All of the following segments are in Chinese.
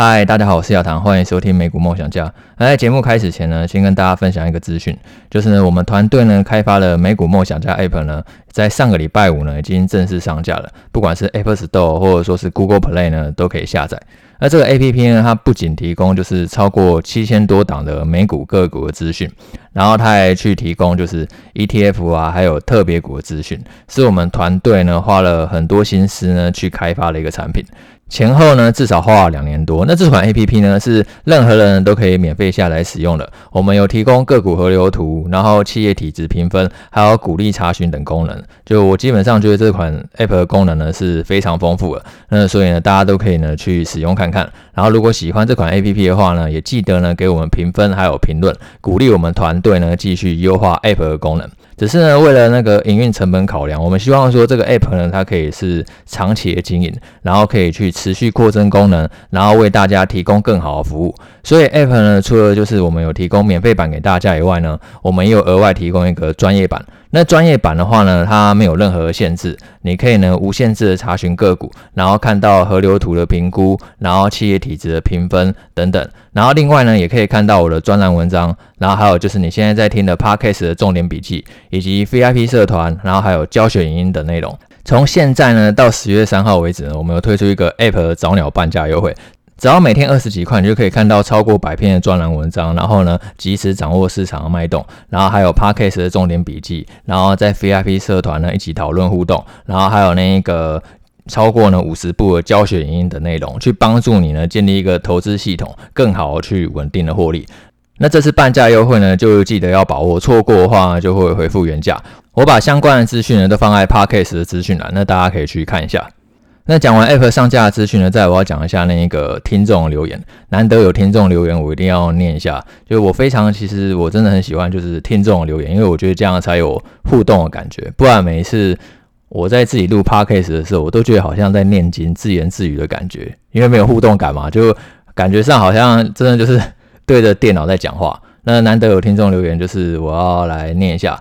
嗨，大家好，我是小唐，欢迎收听美股梦想家。那在节目开始前呢，先跟大家分享一个资讯，就是呢，我们团队呢开发了美股梦想家 App 呢，在上个礼拜五呢已经正式上架了，不管是 Apple Store 或者说是 Google Play 呢，都可以下载。那这个 APP 呢，它不仅提供就是超过七千多档的美股个股的资讯，然后它还去提供就是 ETF 啊，还有特别股的资讯，是我们团队呢花了很多心思呢去开发的一个产品。前后呢，至少花了两年多。那这款 APP 呢，是任何人都可以免费下载使用的。我们有提供个股河流图，然后企业体质评分，还有股利查询等功能。就我基本上觉得这款 App 的功能呢是非常丰富的。那所以呢，大家都可以呢去使用看看。然后如果喜欢这款 APP 的话呢，也记得呢给我们评分还有评论，鼓励我们团队呢继续优化 App 的功能。只是呢，为了那个营运成本考量，我们希望说这个 app 呢，它可以是长期的经营，然后可以去持续扩增功能，然后为大家提供更好的服务。所以 app 呢，除了就是我们有提供免费版给大家以外呢，我们也有额外提供一个专业版。那专业版的话呢，它没有任何限制，你可以呢无限制的查询个股，然后看到河流图的评估，然后企业体质的评分等等，然后另外呢也可以看到我的专栏文章，然后还有就是你现在在听的 Podcast 的重点笔记，以及 VIP 社团，然后还有教学影音的内容。从现在呢到十月三号为止呢，我们有推出一个 App 的早鸟半价优惠。只要每天二十几块，你就可以看到超过百篇的专栏文章，然后呢，及时掌握市场的脉动，然后还有 Podcast 的重点笔记，然后在 VIP 社团呢一起讨论互动，然后还有那一个超过呢五十部的教学影音的内容，去帮助你呢建立一个投资系统，更好去稳定的获利。那这次半价优惠呢，就记得要把握，错过的话就会恢复原价。我把相关的资讯呢都放在 Podcast 的资讯栏，那大家可以去看一下。那讲完 App 上架的资讯呢，再我要讲一下那个听众留言。难得有听众留言，我一定要念一下。就我非常，其实我真的很喜欢，就是听众留言，因为我觉得这样才有互动的感觉。不然每一次我在自己录 Podcast 的时候，我都觉得好像在念经、自言自语的感觉，因为没有互动感嘛，就感觉上好像真的就是 对着电脑在讲话。那难得有听众留言，就是我要来念一下。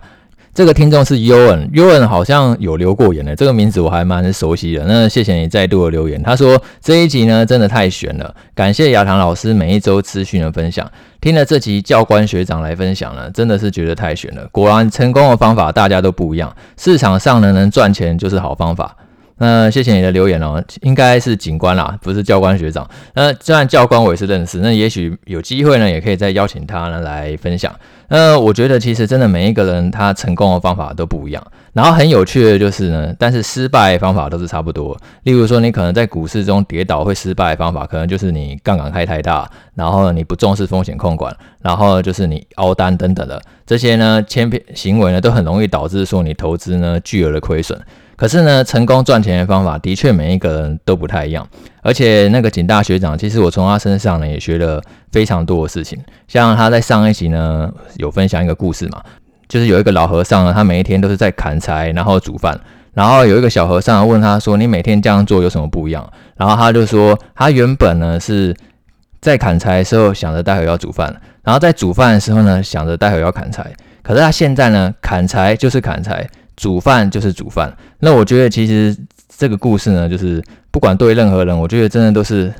这个听众是 U N，U N 好像有留过言的，这个名字我还蛮熟悉的。那谢谢你再度的留言。他说这一集呢真的太悬了，感谢亚堂老师每一周资讯的分享。听了这集教官学长来分享呢，真的是觉得太悬了。果然成功的方法大家都不一样，市场上呢能赚钱就是好方法。那谢谢你的留言哦，应该是警官啦，不是教官学长。那虽然教官我也是认识，那也许有机会呢，也可以再邀请他呢来分享。那我觉得其实真的每一个人他成功的方法都不一样，然后很有趣的就是呢，但是失败方法都是差不多。例如说，你可能在股市中跌倒会失败的方法，可能就是你杠杆开太大，然后你不重视风险控管，然后就是你凹单等等的这些呢，千篇行为呢都很容易导致说你投资呢巨额的亏损。可是呢，成功赚钱的方法的确每一个人都不太一样，而且那个景大学长，其实我从他身上呢也学了非常多的事情。像他在上一集呢有分享一个故事嘛，就是有一个老和尚呢，他每一天都是在砍柴，然后煮饭，然后有一个小和尚问他说：“你每天这样做有什么不一样？”然后他就说：“他原本呢是在砍柴的时候想着待会要煮饭，然后在煮饭的时候呢想着待会要砍柴，可是他现在呢砍柴就是砍柴。”煮饭就是煮饭，那我觉得其实这个故事呢，就是不管对任何人，我觉得真的都是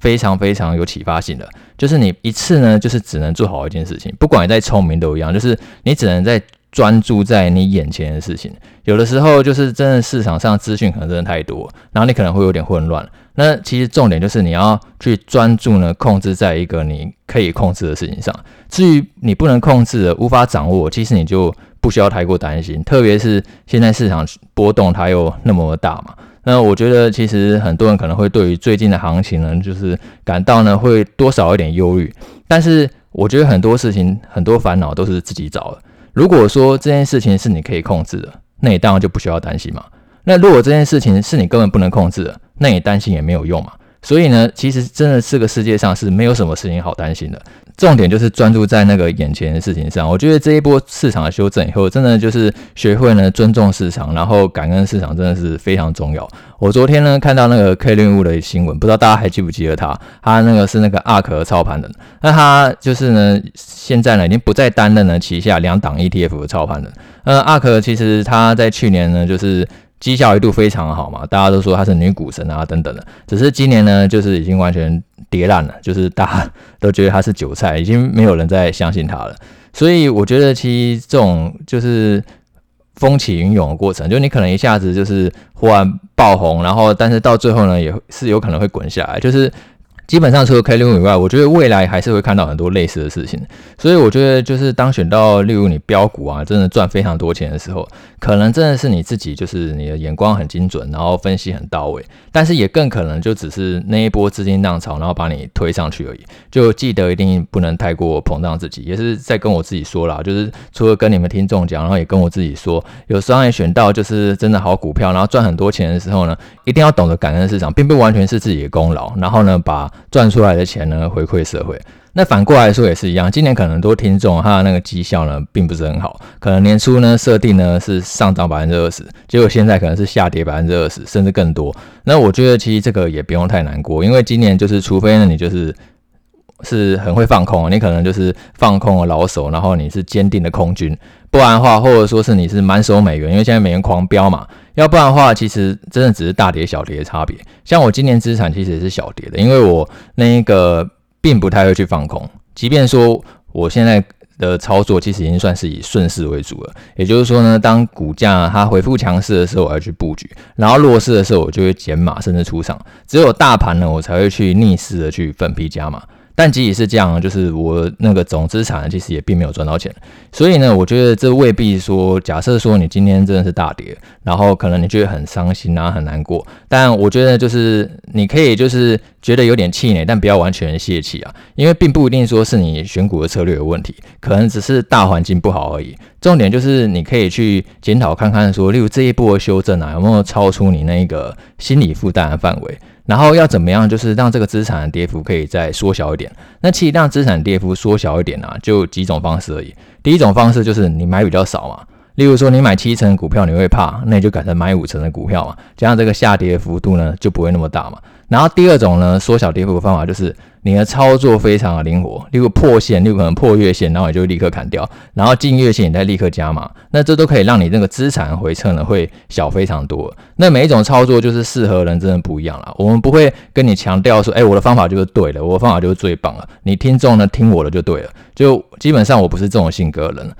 非常非常有启发性的。就是你一次呢，就是只能做好一件事情，不管你再聪明都一样，就是你只能在专注在你眼前的事情。有的时候就是真的市场上资讯可能真的太多，然后你可能会有点混乱。那其实重点就是你要去专注呢，控制在一个你可以控制的事情上。至于你不能控制的、无法掌握，其实你就。不需要太过担心，特别是现在市场波动它又那么大嘛。那我觉得其实很多人可能会对于最近的行情呢，就是感到呢会多少有点忧虑。但是我觉得很多事情很多烦恼都是自己找的。如果说这件事情是你可以控制的，那你当然就不需要担心嘛。那如果这件事情是你根本不能控制的，那你担心也没有用嘛。所以呢，其实真的这个世界上是没有什么事情好担心的。重点就是专注在那个眼前的事情上。我觉得这一波市场的修正以后，真的就是学会呢尊重市场，然后感恩市场，真的是非常重要。我昨天呢看到那个 Kevin Wu 的新闻，不知道大家还记不记得他？他那个是那个 ARK 操盘人，那他就是呢现在呢已经不再担任了旗下两档 ETF 的操盘人。呃，ARK 其实他在去年呢就是绩效一度非常好嘛，大家都说她是女股神啊等等的。只是今年呢，就是已经完全跌烂了，就是大家都觉得她是韭菜，已经没有人再相信她了。所以我觉得，其实这种就是风起云涌的过程，就你可能一下子就是忽然爆红，然后但是到最后呢，也是有可能会滚下来，就是。基本上除了 K 六以外，我觉得未来还是会看到很多类似的事情。所以我觉得，就是当选到例如你标股啊，真的赚非常多钱的时候，可能真的是你自己就是你的眼光很精准，然后分析很到位。但是也更可能就只是那一波资金浪潮，然后把你推上去而已。就记得一定不能太过膨胀自己，也是在跟我自己说啦，就是除了跟你们听众讲，然后也跟我自己说，有时候也选到就是真的好股票，然后赚很多钱的时候呢，一定要懂得感恩市场，并不完全是自己的功劳。然后呢，把赚出来的钱呢，回馈社会。那反过来说也是一样，今年可能多听众他的那个绩效呢，并不是很好，可能年初呢设定呢是上涨百分之二十，结果现在可能是下跌百分之二十，甚至更多。那我觉得其实这个也不用太难过，因为今年就是除非呢你就是是很会放空，你可能就是放空的老手，然后你是坚定的空军，不然的话，或者说是你是满手美元，因为现在美元狂飙嘛。要不然的话，其实真的只是大跌小跌的差别。像我今年资产其实也是小跌的，因为我那一个并不太会去放空。即便说我现在的操作其实已经算是以顺势为主了，也就是说呢，当股价它恢复强势的时候，我要去布局；然后弱势的时候，我就会减码甚至出场。只有大盘呢，我才会去逆势的去分批加码。但即使是这样，就是我那个总资产其实也并没有赚到钱，所以呢，我觉得这未必说，假设说你今天真的是大跌，然后可能你觉得很伤心啊，很难过。但我觉得就是你可以就是觉得有点气馁，但不要完全泄气啊，因为并不一定说是你选股的策略有问题，可能只是大环境不好而已。重点就是你可以去检讨看看，说例如这一波的修正啊，有没有超出你那个心理负担的范围。然后要怎么样，就是让这个资产的跌幅可以再缩小一点。那其实让资产跌幅缩小一点啊，就几种方式而已。第一种方式就是你买比较少嘛，例如说你买七成的股票你会怕，那你就改成买五成的股票嘛，加上这个下跌幅度呢就不会那么大嘛。然后第二种呢，缩小跌幅的方法就是你的操作非常的灵活，例如破线，例如可能破月线，然后你就立刻砍掉，然后进月线你再立刻加码，那这都可以让你那个资产回撤呢会小非常多。那每一种操作就是适合人真的不一样啦，我们不会跟你强调说，哎，我的方法就是对的，我的方法就是最棒了，你听众呢听我的就对了，就基本上我不是这种性格的人。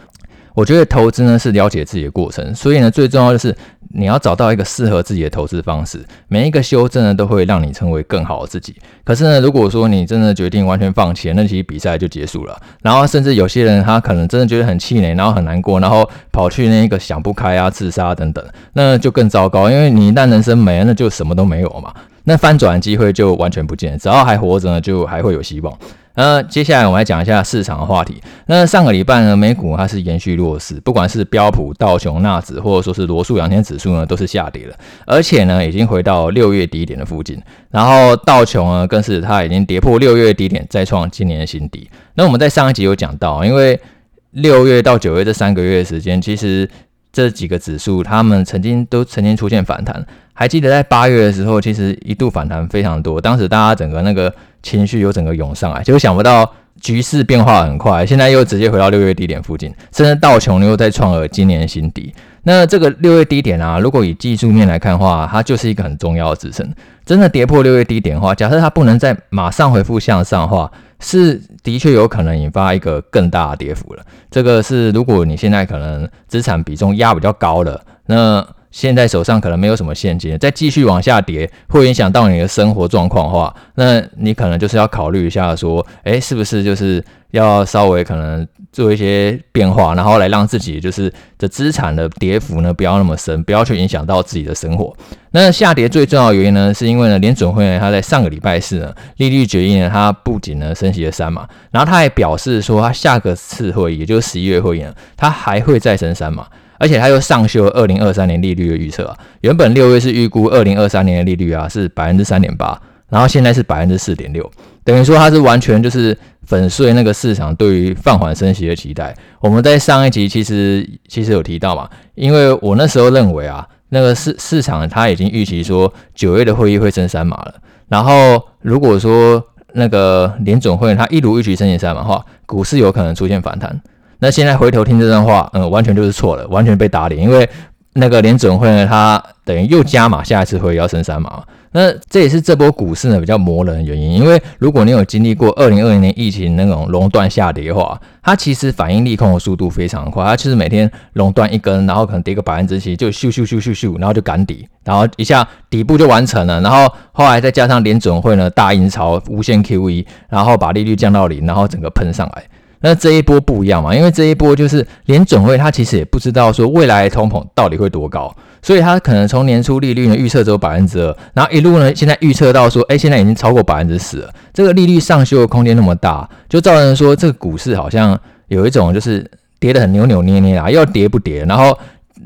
我觉得投资呢是了解自己的过程，所以呢最重要的是你要找到一个适合自己的投资方式。每一个修正呢都会让你成为更好的自己。可是呢，如果说你真的决定完全放弃，那其实比赛就结束了。然后甚至有些人他可能真的觉得很气馁，然后很难过，然后跑去那个想不开啊、自杀等等，那就更糟糕。因为你一旦人生没了，那就什么都没有嘛。那翻转机会就完全不见。只要还活着呢，就还会有希望。那接下来我们来讲一下市场的话题。那上个礼拜呢，美股它是延续弱势，不管是标普、道琼、纳指，或者说是罗素两千指数呢，都是下跌了，而且呢，已经回到六月低点的附近。然后道琼呢，更是它已经跌破六月低点，再创今年的新低。那我们在上一集有讲到，因为六月到九月这三个月的时间，其实这几个指数它们曾经都曾经出现反弹。还记得在八月的时候，其实一度反弹非常多，当时大家整个那个情绪又整个涌上来，结果想不到局势变化很快，现在又直接回到六月低点附近，甚至道琼又再创了今年新低。那这个六月低点啊，如果以技术面来看的话，它就是一个很重要的支撑。真的跌破六月低点的话，假设它不能再马上回复向上的话，是的确有可能引发一个更大的跌幅了。这个是如果你现在可能资产比重压比较高了，那。现在手上可能没有什么现金，再继续往下跌，会影响到你的生活状况的话，那你可能就是要考虑一下，说，诶，是不是就是要稍微可能做一些变化，然后来让自己就是的资产的跌幅呢不要那么深，不要去影响到自己的生活。那下跌最重要的原因呢，是因为呢，联准会呢，他在上个礼拜四呢，利率决议呢，它不仅呢升息了三码，然后他还表示说，他下个次会议，也就是十一月会议呢，他还会再升三码。而且他又上修二零二三年利率的预测啊，原本六月是预估二零二三年的利率啊是百分之三点八，然后现在是百分之四点六，等于说它是完全就是粉碎那个市场对于放缓升息的期待。我们在上一集其实其实有提到嘛，因为我那时候认为啊，那个市市场它已经预期说九月的会议会升三码了，然后如果说那个联总会它一如预期升息三码的话，股市有可能出现反弹。那现在回头听这段话，嗯，完全就是错了，完全被打脸。因为那个联准会呢，他等于又加码，下一次会要升三码。那这也是这波股市呢比较磨人的原因，因为如果你有经历过二零二零年疫情那种熔断下跌的话，它其实反应利空的速度非常快，它其实每天熔断一根，然后可能跌个百分之七，就咻咻咻咻咻，然后就赶底，然后一下底部就完成了，然后后来再加上联准会呢大印钞无限 QE，然后把利率降到零，然后整个喷上来。那这一波不一样嘛，因为这一波就是联准会它其实也不知道说未来通膨到底会多高。所以他可能从年初利率呢预测只有百分之二，然后一路呢现在预测到说，哎，现在已经超过百分之十了。这个利率上修的空间那么大，就造成说这个股市好像有一种就是跌得很扭扭捏捏啊，要跌不跌，然后。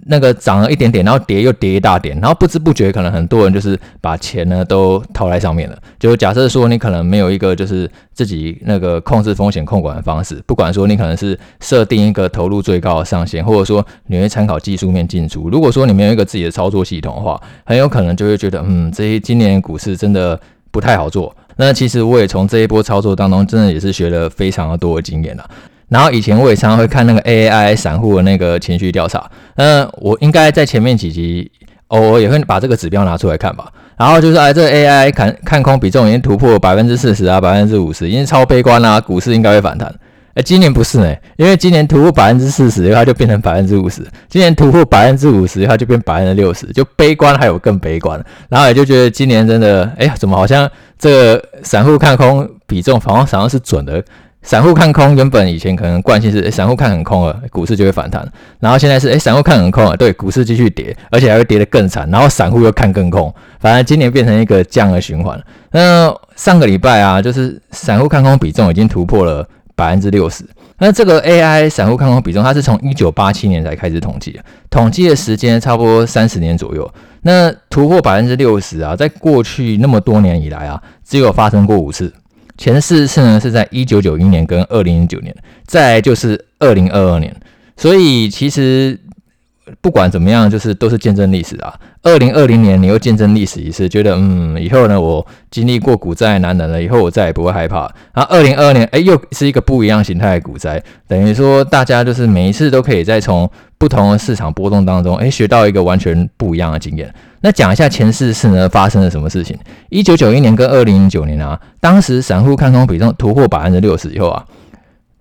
那个涨了一点点，然后跌又跌一大点，然后不知不觉可能很多人就是把钱呢都套在上面了。就假设说你可能没有一个就是自己那个控制风险控管的方式，不管说你可能是设定一个投入最高的上限，或者说你会参考技术面进出。如果说你没有一个自己的操作系统的话，很有可能就会觉得，嗯，这些今年股市真的不太好做。那其实我也从这一波操作当中，真的也是学了非常多的经验了。然后以前我也常常会看那个 AI 散户的那个情绪调查，嗯，我应该在前面几集偶尔也会把这个指标拿出来看吧。然后就是哎，这个 AI 看看空比重已经突破百分之四十啊，百分之五十，已经超悲观啦，股市应该会反弹。哎，今年不是呢，因为今年突破百分之四十，它就变成百分之五十；今年突破百分之五十，它就变百分之六十，就悲观还有更悲观。然后也就觉得今年真的，哎呀，怎么好像这散户看空比重好像好像是准的。散户看空，原本以前可能惯性是，诶，散户看很空了，股市就会反弹。然后现在是，诶，散户看很空了，对，股市继续跌，而且还会跌得更惨。然后散户又看更空，反正今年变成一个这样的循环。那上个礼拜啊，就是散户看空比重已经突破了百分之六十。那这个 AI 散户看空比重，它是从一九八七年才开始统计的，统计的时间差不多三十年左右。那突破百分之六十啊，在过去那么多年以来啊，只有发生过五次。前四次呢是在一九九一年跟二零零九年，再就是二零二二年，所以其实不管怎么样，就是都是见证历史啊。二零二零年你又见证历史一次，觉得嗯，以后呢我经历过股灾难忍了，以后我再也不会害怕。然后二零二二年，哎，又是一个不一样形态的股灾，等于说大家就是每一次都可以再从不同的市场波动当中，哎，学到一个完全不一样的经验。那讲一下前四次呢发生了什么事情？一九九一年跟二零零九年啊，当时散户看空比重突破百分之六十以后啊，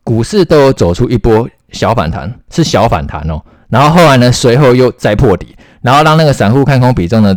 股市都有走出一波小反弹，是小反弹哦。然后后来呢，随后又再破底，然后让那个散户看空比重呢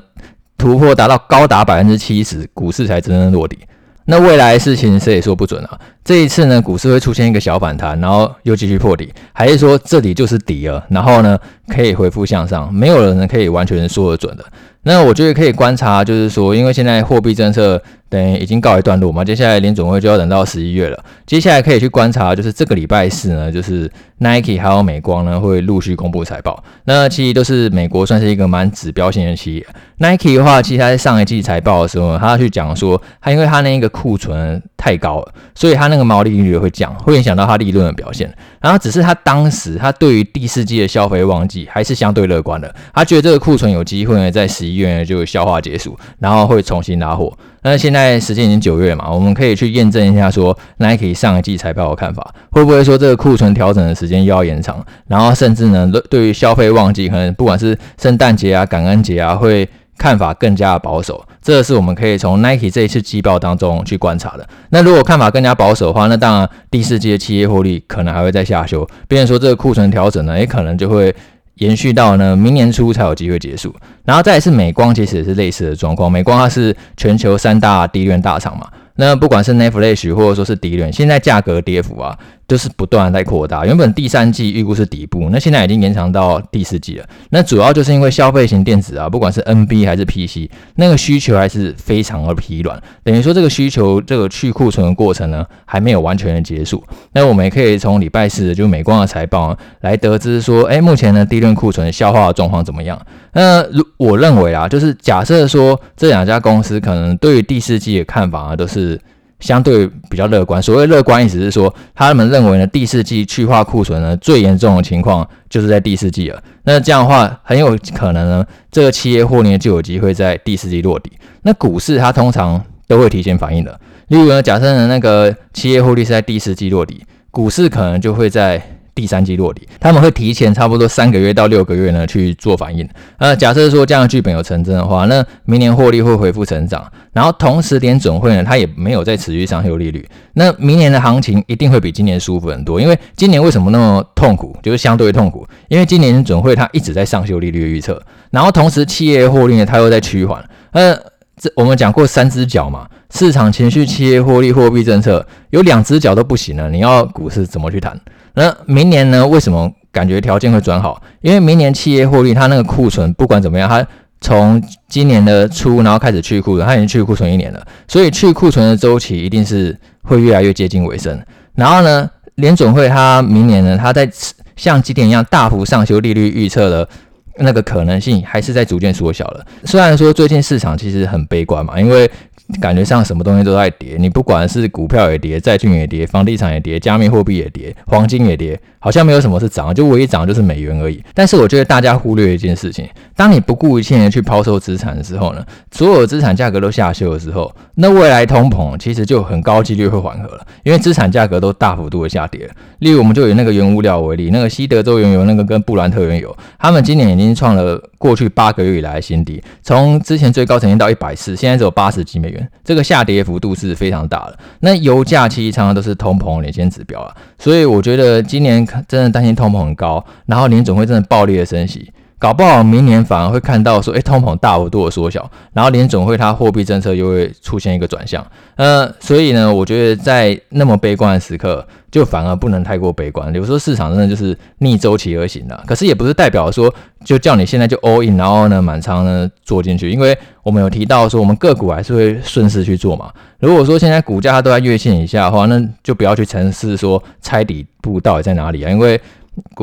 突破达到高达百分之七十，股市才真正落底。那未来的事情谁也说不准啊。这一次呢，股市会出现一个小反弹，然后又继续破底，还是说这里就是底了，然后呢可以回复向上？没有人可以完全说得准的。那我觉得可以观察，就是说，因为现在货币政策等于已经告一段落嘛，接下来联总会就要等到十一月了。接下来可以去观察，就是这个礼拜四呢，就是 Nike 还有美光呢会陆续公布财报。那其实都是美国算是一个蛮指标性的企业。Nike 的话，其实他在上一季财报的时候，他去讲说，他因为他那个库存太高了，所以他那个毛利率会降，会影响到他利润的表现。然后只是他当时他对于第四季的消费旺季还是相对乐观的，他觉得这个库存有机会呢在十一月就消化结束，然后会重新拉货。那现在时间已经九月嘛，我们可以去验证一下说 Nike 上一季财报的看法，会不会说这个库存调整的时间又要延长？然后甚至呢，对于消费旺季，可能不管是圣诞节啊、感恩节啊，会。看法更加保守，这是我们可以从 Nike 这一次季报当中去观察的。那如果看法更加保守的话，那当然第四季的企业获利可能还会再下修。变成说这个库存调整呢，也可能就会延续到呢明年初才有机会结束。然后再来是美光，其实也是类似的状况。美光它是全球三大 DRAM 大厂嘛，那不管是 NAND Flash 或者说是 D 融现在价格跌幅啊。就是不断的在扩大，原本第三季预估是底部，那现在已经延长到第四季了。那主要就是因为消费型电子啊，不管是 NB 还是 PC，那个需求还是非常的疲软。等于说这个需求这个去库存的过程呢，还没有完全的结束。那我们也可以从礼拜四就美光的财报来得知说，哎，目前呢低润库存消化的状况怎么样？那如我认为啊，就是假设说这两家公司可能对于第四季的看法啊，都是。相对比较乐观，所谓乐观意思是说，他们认为呢，第四季去化库存呢最严重的情况就是在第四季了。那这样的话，很有可能呢，这个企业获利就有机会在第四季落地。那股市它通常都会提前反应的，例如呢，假设呢那个企业获利是在第四季落地，股市可能就会在第三季落底，他们会提前差不多三个月到六个月呢去做反应。呃，假设说这样的剧本有成真的话，那明年获利会恢复成长，然后同时联准会呢，它也没有再持续上修利率，那明年的行情一定会比今年舒服很多。因为今年为什么那么痛苦，就是相对痛苦，因为今年准会它一直在上修利率预测，然后同时企业获利呢，它又在趋缓。呃，这我们讲过三只脚嘛。市场情绪、企业获利、货币政策，有两只脚都不行了，你要股市怎么去谈？那明年呢？为什么感觉条件会转好？因为明年企业获利，它那个库存不管怎么样，它从今年的初然后开始去库存，它已经去库存一年了，所以去库存的周期一定是会越来越接近尾声。然后呢，联准会它明年呢，它在像今年一样大幅上修利率预测的那个可能性，还是在逐渐缩小了。虽然说最近市场其实很悲观嘛，因为感觉上什么东西都在跌，你不管是股票也跌，债券也跌，房地产也跌，加密货币也跌，黄金也跌，好像没有什么是涨，就唯一涨就是美元而已。但是我觉得大家忽略一件事情，当你不顾一切的去抛售资产的时候呢，所有资产价格都下修的时候，那未来通膨其实就很高几率会缓和了，因为资产价格都大幅度的下跌。例如，我们就以那个原物料为例，那个西德州原油那个跟布兰特原油，他们今年已经创了过去八个月以来的新低，从之前最高曾经到一百四，现在只有八十几美元。这个下跌幅度是非常大的。那油价其实常常都是通膨领先指标啊，所以我觉得今年真的担心通膨很高，然后联总会真的暴力的升息。搞不好明年反而会看到说，诶，通膨大幅度的缩小，然后联总会它货币政策又会出现一个转向。呃，所以呢，我觉得在那么悲观的时刻，就反而不能太过悲观。有时候市场真的就是逆周期而行的，可是也不是代表说就叫你现在就 all in，然后呢满仓呢做进去，因为我们有提到说我们个股还是会顺势去做嘛。如果说现在股价它都在月线以下的话，那就不要去尝试说猜底部到底在哪里啊，因为。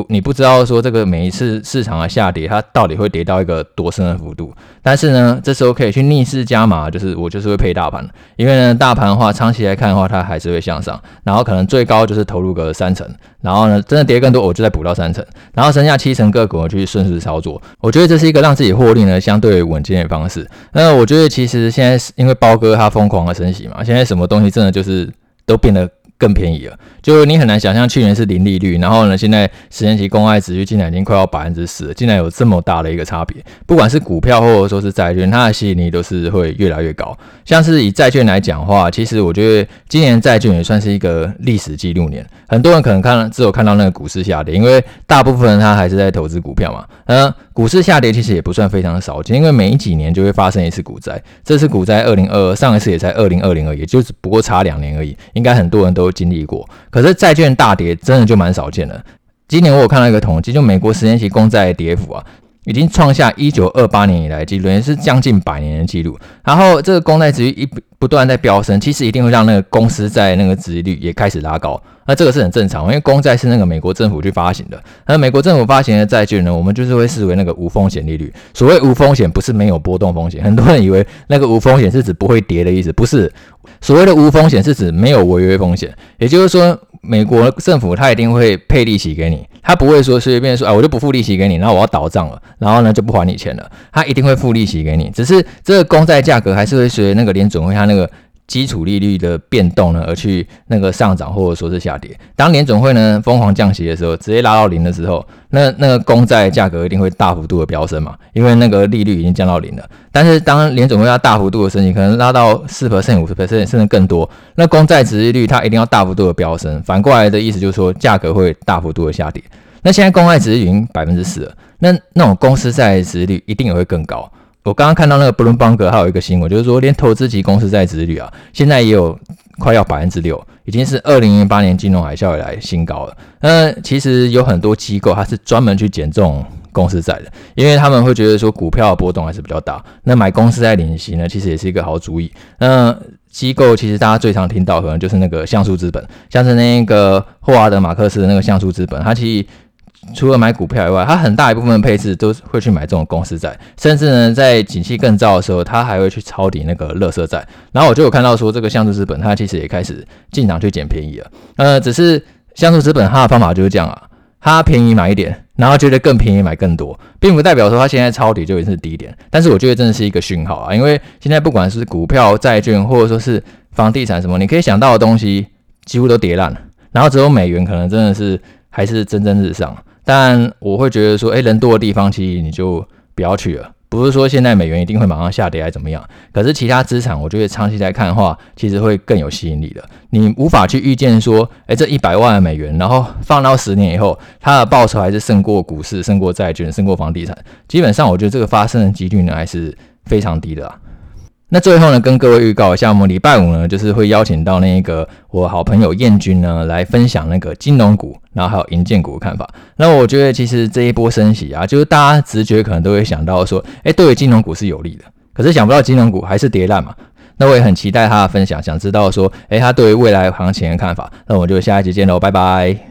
你不知道说这个每一次市场的下跌，它到底会跌到一个多深的幅度？但是呢，这时候可以去逆势加码，就是我就是会配大盘，因为呢，大盘的话长期来看的话，它还是会向上，然后可能最高就是投入个三成，然后呢，真的跌更多，我就再补到三成，然后剩下七成个股我去顺势操作。我觉得这是一个让自己获利呢相对稳健的方式。那我觉得其实现在是因为包哥他疯狂的升息嘛，现在什么东西真的就是都变得。更便宜了，就你很难想象去年是零利率，然后呢，现在十年期公债殖利率竟然已经快要百分之十了，竟然有这么大的一个差别。不管是股票或者说是债券，它的吸引力都是会越来越高。像是以债券来讲话，其实我觉得今年债券也算是一个历史记录年。很多人可能看只有看到那个股市下跌，因为大部分人他还是在投资股票嘛。嗯，股市下跌其实也不算非常少见，因为每几年就会发生一次股灾。这次股灾二零二二，上一次也才二零二零而已，就只不过差两年而已。应该很多人都。经历过，可是债券大跌真的就蛮少见了。今年我有看到一个统计，就美国十年期公债跌幅啊，已经创下一九二八年以来记录，也是将近百年的记录。然后这个公债殖利率一不断在飙升，其实一定会让那个公司债那个殖利率也开始拉高。那这个是很正常，因为公债是那个美国政府去发行的。那美国政府发行的债券呢，我们就是会视为那个无风险利率。所谓无风险，不是没有波动风险。很多人以为那个无风险是指不会跌的意思，不是。所谓的无风险是指没有违约风险，也就是说，美国政府他一定会配利息给你，他不会说随便说啊，我就不付利息给你，然后我要倒账了，然后呢就不还你钱了，他一定会付利息给你，只是这个公债价格还是会随那个联准会他那个。基础利率的变动呢，而去那个上涨或者说是下跌。当联准会呢疯狂降息的时候，直接拉到零的时候，那那个公债价格一定会大幅度的飙升嘛，因为那个利率已经降到零了。但是当联准会要大幅度的升息，可能拉到四 percent、五十 percent 甚至更多，那公债殖利率它一定要大幅度的飙升。反过来的意思就是说，价格会大幅度的下跌。那现在公债殖利率已经百分之四了，那那种公司债殖利率一定也会更高。我刚刚看到那个布伦邦格还有一个新闻，就是说连投资级公司债殖率啊，现在也有快要百分之六，已经是二零零八年金融海啸以来新高了。那其实有很多机构它是专门去捡这种公司债的，因为他们会觉得说股票的波动还是比较大，那买公司债领息呢，其实也是一个好主意。那机构其实大家最常听到可能就是那个像素资本，像是那个霍华德马克思的那个像素资本，它其实。除了买股票以外，它很大一部分配置都会去买这种公司债，甚至呢，在景气更糟的时候，它还会去抄底那个垃圾债。然后我就有看到说，这个像素资本它其实也开始进场去捡便宜了。呃，只是像素资本它的方法就是这样啊，它便宜买一点，然后觉得更便宜买更多，并不代表说它现在抄底就已经是低点。但是我觉得真的是一个讯号啊，因为现在不管是股票、债券，或者说是房地产什么，你可以想到的东西几乎都跌烂了，然后只有美元可能真的是。还是蒸蒸日上。但我会觉得说，诶，人多的地方其实你就不要去了。不是说现在美元一定会马上下跌还怎么样，可是其他资产，我觉得长期来看的话，其实会更有吸引力的。你无法去预见说，诶，这一百万美元，然后放到十年以后，它的报酬还是胜过股市、胜过债券、胜过房地产。基本上，我觉得这个发生的几率呢，还是非常低的啊。那最后呢，跟各位预告一下，我们礼拜五呢，就是会邀请到那个我好朋友燕军呢，来分享那个金融股，然后还有银建股的看法。那我觉得其实这一波升息啊，就是大家直觉可能都会想到说，哎，对于金融股是有利的。可是想不到金融股还是跌烂嘛。那我也很期待他的分享，想知道说，哎，他对于未来行情的看法。那我们就下一集见喽，拜拜。